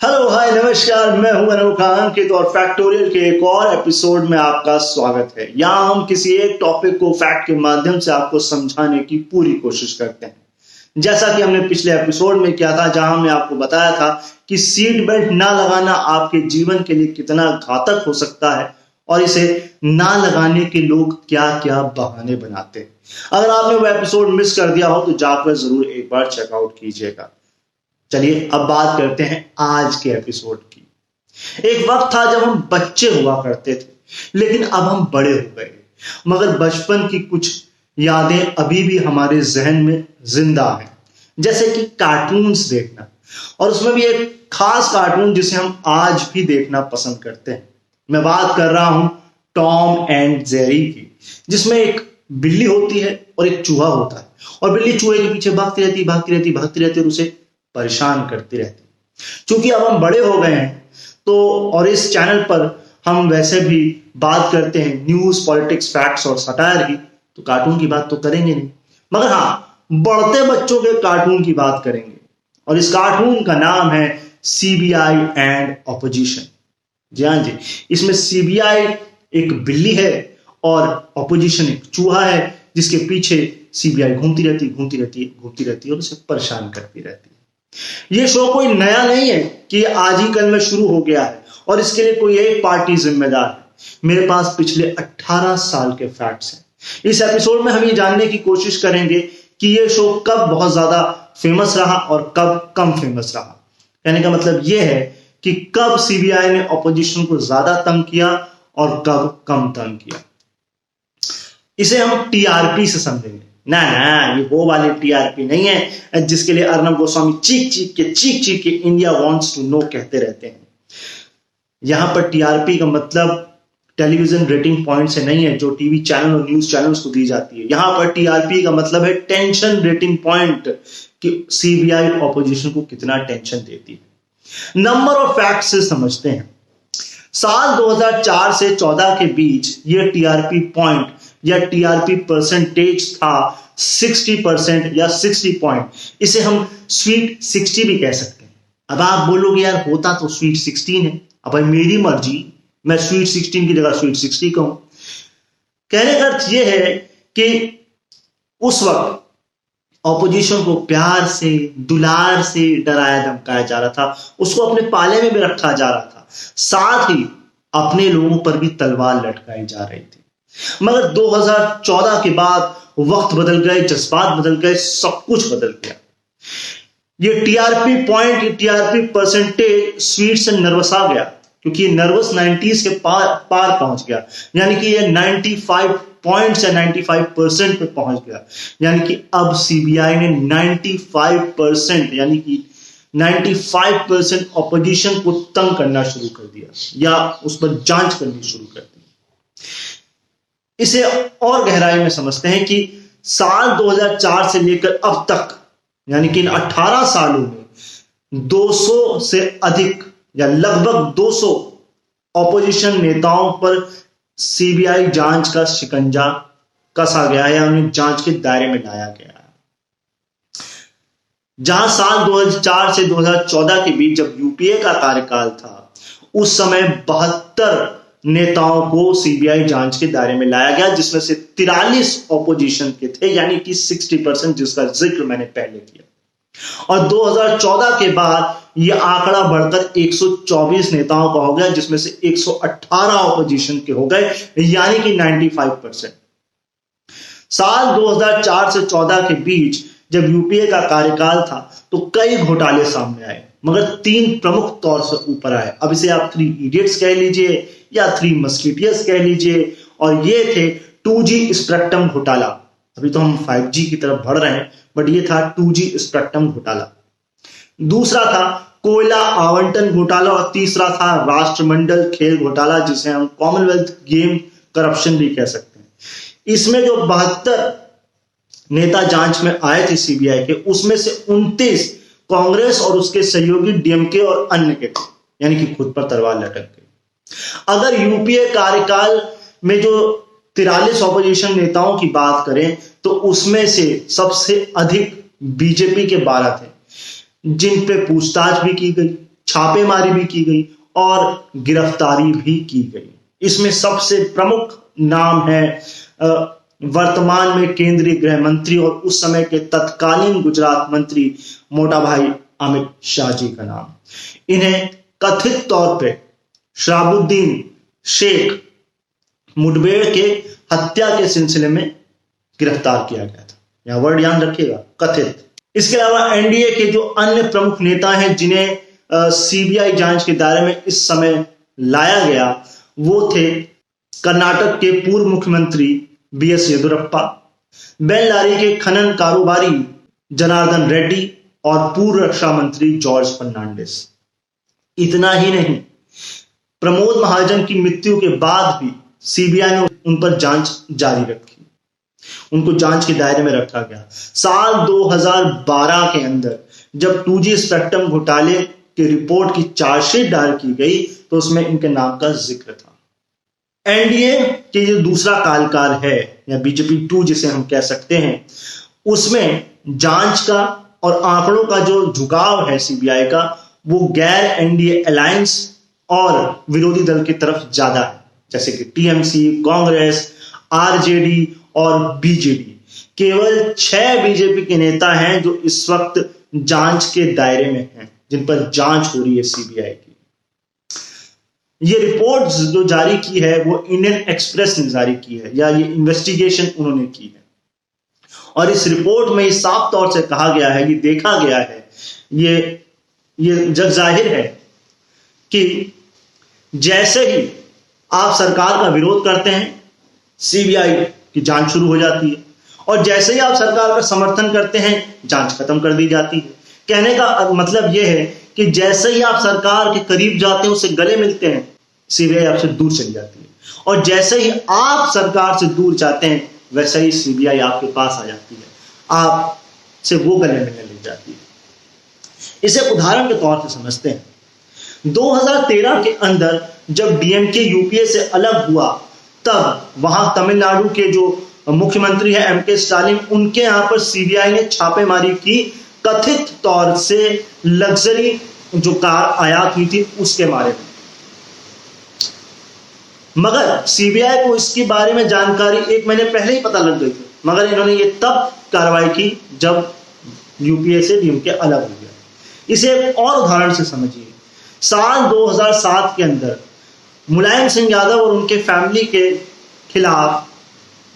Hello, हाय, नमस्कार, मैं हूँ अनोखा अंकित और फैक्टोरियल के एक और एपिसोड में आपका स्वागत है। यहाँ हम किसी एक टॉपिक को फैक्ट के माध्यम से आपको समझाने की पूरी कोशिश करते हैं। जैसा कि हमने पिछले एपिसोड में किया था, जहाँ हमने आपको बताया था कि सीट बेल्ट ना लगाना आपके जीवन के लिए कितना घातक हो सकता है और इसे ना लगाने के लोग क्या क्या बहाने बनाते हैं। अगर आपने वो एपिसोड मिस कर दिया हो तो जाकर ज़रूर एक बार चेकआउट कीजिएगा। चलिए अब बात करते हैं आज के एपिसोड की। एक वक्त था जब हम बच्चे हुआ करते थे, लेकिन अब हम बड़े हो गए। मगर बचपन की कुछ यादें अभी भी हमारे जहन में ज़िंदा हैं। जैसे कि कार्टून्स देखना। और उसमें भी एक खास कार्टून जिसे हम आज भी देखना पसंद करते हैं। मैं बात कर रहा हूँ टॉम एंड जेरी की, जिसमें एक बिल्ली होती है और एक चूहा होता है। और बिल्ली चूहे के पीछे भागती रहती भागती रहती भागती रहती और उसे परेशान करती रहती क्योंकि अब हम बड़े हो गए हैं तो और इस चैनल पर हम वैसे भी बात करते हैं न्यूज़ पॉलिटिक्स फैक्ट्स और सटायर की तो कार्टून की बात तो करेंगे नहीं। मगर हाँ बढ़ते बच्चों के कार्टून की बात करेंगे। और इस कार्टून का नाम है सीबीआई एंड ऑपोजिशन जी हाँ जी, इसमें सीबीआई एक बिल्ली है और ऑपोजिशन एक चूहा है, जिसके पीछे सीबीआई घूमती रहती घूमती रहती है घूमती रहती है और उसे परेशान करती रहती है। ये शो कोई नया नहीं है कि आज ही कल में शुरू हो गया है और इसके लिए कोई एक पार्टी जिम्मेदार है। मेरे पास पिछले 18 साल के फैक्ट्स हैं। इस एपिसोड में हम ये जानने की कोशिश करेंगे कि ये शो कब बहुत ज़्यादा फ़ेमस रहा और कब कम फ़ेमस रहा। कहने का मतलब ये है कि कब सीबीआई ने ऑपोजिशन को ज़्यादा तंग किया और कब कम तंग किया। इसे हम टीआरपी से समझेंगे। ना ना, ये वो वाली टीआरपी नहीं है जिसके लिए अर्नब गोस्वामी चीख चीख के, चीख चीख के इंडिया वांट्स टू नो कहते रहते हैं। यहाँ पर टीआरपी का मतलब टेलीविज़न रेटिंग पॉइंट से नहीं है, जो टीवी चैनल और न्यूज़ चैनल्स को दी जाती है। यहाँ पर टीआरपी का मतलब है टेंशन रेटिंग पॉइंट कि सीबीआई ऑपोजिशन को कितना टेंशन देती है। नंबर ऑफ़ फैक्ट से समझते हैं। साल 2004 से 14 के बीच ये टीआरपी पॉइंट या टीआरपी परसेंटेज था 60 परसेंट या 60 पॉइंट इसे हम स्वीट 60 भी कह सकते हैं। अब आप बोलोगे, यार, होता तो स्वीट 16 है, अब भाई मेरी मर्ज़ी, मैं स्वीट 16 की जगह स्वीट 60 कहूँ। कहने का अर्थ यह है कि उस वक्त ऑपोजिशन को प्यार से, दुलार से डराया धमकाया जा रहा था, उसको अपने पाले में भी रखा जा रहा था, साथ ही अपने लोगों पर भी तलवार लटकाई जा रही थी। मगर 2014 के बाद वक्त बदल गए, जज्बात बदल गए, सब कुछ बदल गया। ये TRP point TRP percentage sweet से नर्वस आ गया, क्योंकि ये नर्वस 90s के पार पार पहुँच गया। यानी कि ये 95 पॉइंट या 95 परसेंट पे पहुँच गया। यानी कि अब सीबीआई ने 95 परसेंट यानी कि 95 परसेंट ऑपोजिशन को तंग करना शुरू कर दिया, या उस पर जाँच करनी शुरू कर दी। इसे और गहराई में समझते हैं कि साल 2004 से लेकर अब तक, यानी कि इन 18 सालों में 200 से अधिक या लगभग 200 ऑपोजिशन नेताओं पर सीबीआई जाँच का शिकंजा कसा गया है या उन्हें जाँच के दायरे में लाया गया है। जहाँ साल 2004 से 2014 के बीच जब यूपीए का कार्यकाल था, उस समय बहत्तर नेताओं को सीबीआई जाँच के दायरे में लाया गया, जिसमें से तिरालीस ऑपोजिशन के थे, यानी कि 60 परसेंट जिसका ज़िक्र मैंने पहले किया। और 2014 के बाद यह आंकड़ा बढ़कर 124 नेताओं का हो गया, जिसमें से 118 ऑपोजिशन के हो गए, यानी कि 95 परसेंट साल 2004 से 14 के बीच जब यूपीए का कार्यकाल था तो कई घोटाले सामने आए, मगर तीन प्रमुख तौर से ऊपर आए। अब इसे आप थ्री इडियट्स कह लीजिए, या थ्री मस्किटियस कह लीजिए, और ये थे टू जी स्पेक्ट्रम घोटाला। अभी तो हम फाइव जी की तरफ़ बढ़ रहे हैं बट ये था टू जी स्पेक्ट्रम घोटाला। दूसरा था कोयला आवंटन घोटाला, और तीसरा था राष्ट्रमंडल खेल घोटाला, जिसे हम कॉमनवेल्थ गेम करप्शन भी कह सकते हैं। इसमें जो बहत्तर नेता जाँच में आए थे सीबीआई के, उसमें से उनतीस कांग्रेस और उसके सहयोगी डीएमके और अन्य के थे, यानी कि खुद पर तलवार लटक गई। अगर यूपीए कार्यकाल में जो तिरालीस ऑपोजिशन नेताओं की बात करें तो उसमें से सबसे अधिक बीजेपी के बारह थे, जिन पे पूछताछ भी की गई, छापेमारी भी की गई और गिरफ्तारी भी की गई। इसमें सबसे प्रमुख नाम है वर्तमान में केंद्रीय गृह मंत्री और उस समय के तत्कालीन गुजरात मंत्री मोटा भाई अमित शाह जी का नाम। इन्हें कथित तौर पे शराबुद्दीन शेख मुठभेड़ के हत्या के सिलसिले में गिरफ़्तार किया गया था। यह वर्ड याद रखिएगा, कथित। इसके अलावा एनडीए के जो अन्य प्रमुख नेता हैं, जिन्हें सीबीआई जाँच के दायरे में इस समय लाया गया, वो थे कर्नाटक के पूर्व मुख्यमंत्री B S Yeddyurappa Bellary के खनन कारोबारी जनार्दन रेड्डी और पूर्व रक्षा मंत्री जॉर्ज फर्नांडिस। इतना ही नहीं, प्रमोद महाजन की मृत्यु के बाद भी सीबीआई ने उन पर जाँच जारी रखी। उनको जाँच के दायरे में रखा गया। साल 2012 के अंदर जब टू जी स्पेक्ट्रम घोटाले की रिपोर्ट की चार्जशीट दायर की गई तो उसमें इनके नाम का ज़िक्र था। एनडीए के जो दूसरा कालकाल है, या बीजेपी टू जिसे हम कह सकते हैं, उसमें जाँच का और आंकड़ों का जो झुकाव है सीबीआई का, वो गैर एनडीए अलायंस और विरोधी दल की तरफ़ ज़्यादा है। जैसे कि टीएमसी कांग्रेस आरजेडी और बीजेपी केवल छह बीजेपी के नेता हैं जो इस वक्त जाँच के दायरे में हैं, जिन पर जाँच हो रही है सीबीआई की। ये रिपोर्ट जो जारी की है, वो इंडियन एक्सप्रेस ने जारी की है, या ये इन्वेस्टिगेशन उन्होंने की है। और इस रिपोर्ट में साफ़ तौर से कहा गया है कि देखा गया है, ये ये जग ज़ाहिर है कि जैसे ही आप सरकार का विरोध करते हैं सीबीआई की जाँच शुरू हो जाती है, और जैसे ही आप सरकार का समर्थन करते हैं, जाँच खत्म कर दी जाती है। कहने का मतलब यह है कि जैसे ही आप सरकार के करीब जाते हैं, उससे गले मिलते हैं, सीबीआई आपसे दूर चली जाती है। और जैसे ही आप सरकार से दूर जाते हैं, वैसे ही सीबीआई आपके पास आ जाती है। आप से वो गले मिलने लग जाती है। इसे उदाहरण के तौर से समझते हैं। 2013 के अंदर जब डीएमके यूपीए से अलग हुआ, तब वहाँ तमिलनाडु के जो मुख्यमंत्री है, एम के स्टालिन, उनके यहाँ पर सीबीआई ने छापेमारी की। कथित तौर से लग्जरी जो कार आयात हुई थी, उसके बारे में। मगर सीबीआई को इसके बारे में जानकारी एक महीने पहले ही पता लग गई थी। मगर इन्होंने ये तब कार्रवाई की जब यूपीए से डीएमके अलग हो गया। इसे एक और उदाहरण से समझिए। साल 2007 के अंदर मुलायम सिंह यादव और उनके फैमिली के खिलाफ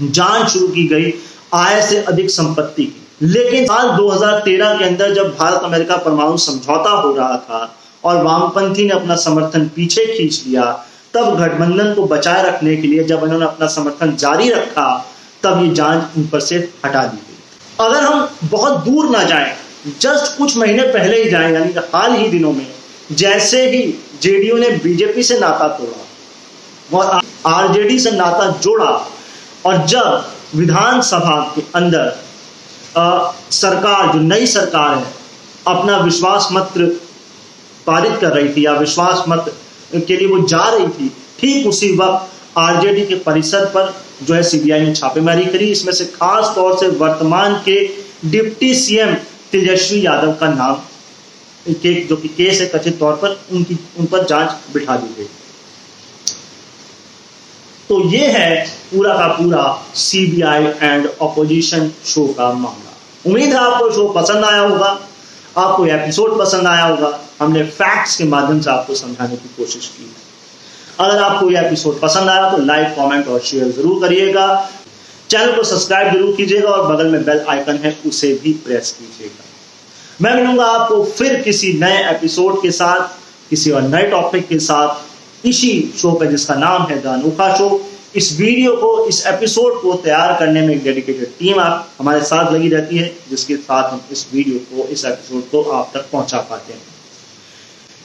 जाँच शुरू की गई, आय से अधिक संपत्ति की। लेकिन साल 2013 के अंदर जब भारत अमेरिका परमाणु समझौता हो रहा था और वामपंथी ने अपना समर्थन पीछे खींच लिया, तब गठबंधन को बचाए रखने के लिए जब इन्होंने अपना समर्थन जारी रखा, तब ये जाँच उन पर से हटा दी गई। अगर हम बहुत दूर ना जाएँ, जस्ट कुछ महीने पहले ही जाएँ, यानी हाल ही दिनों में, जैसे ही जेडीयू ने बीजेपी से नाता तोड़ा और आरजेडी से नाता जोड़ा और जब विधानसभा के अंदर आ, सरकार जो नई सरकार है अपना विश्वास मत पारित कर रही थी या विश्वास मत के लिए वो जा रही थी ठीक उसी वक्त आरजेडी के परिसर पर जो है सीबीआई ने छापेमारी करी। इसमें से खास तौर से वर्तमान के डिप्टी सीएम तेजस्वी यादव का नाम के जो कि केस है कथित तौर पर उनकी उन पर जाँच बिठा दी गई। तो ये है पूरा का पूरा सीबीआई एंड ऑपोजिशन शो का मामला। उम्मीद है आपको शो पसंद आया होगा, आपको एपिसोड पसंद आया होगा। हमने फैक्ट्स के माध्यम से आपको समझाने की कोशिश की। अगर आपको यह एपिसोड पसंद आया तो लाइक कमेंट और शेयर ज़रूर करिएगा। चैनल को सब्सक्राइब ज़रूर कीजिएगा और बगल में बेल आइकन है, उसे भी प्रेस कीजिएगा। मैं मिलूँगा आपको फिर किसी नए एपिसोड के साथ, किसी और नए टॉपिक के साथ। इसी शो पे जिसका नाम है द अनोखा शो इस वीडियो को, इस एपिसोड को तैयार करने में एक डेडिकेटेड टीम आप, हमारे साथ लगी रहती है, जिसके साथ हम इस वीडियो को, इस एपिसोड को आप तक पहुँचा पाते हैं।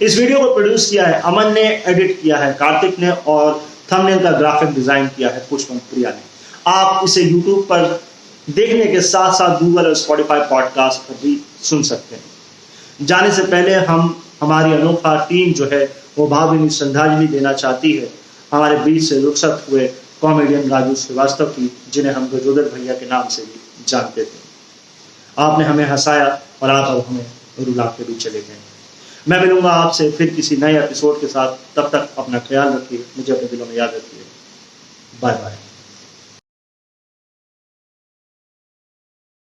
इस वीडियो को प्रोड्यूस किया है अमन ने एडिट किया है कार्तिक ने और थंबनेल का ग्राफिक डिज़ाइन किया है पुष्पम प्रिया ने। आप इसे यूट्यूब पर देखने के साथ साथ गूगल और स्पॉटिफाई पॉडकास्ट पर भी सुन सकते हैं। जाने से पहले हम, हमारी अनोखा टीम जो है, वो भावभीनी श्रद्धांजलि देना चाहती है। हमारे बीच से रुखसत हुए कॉमेडियन राजू श्रीवास्तव की, जिन्हें हम गजोदर भैया के नाम से भी जानते थे। आपने हमें हंसाया और आप अब हमें रुला के भी चले गए। मैं मिलूँगा आपसे फिर किसी नए एपिसोड के साथ। तब तक अपना ख्याल रखिए, मुझे अपने दिलों में याद रखिए। Bye bye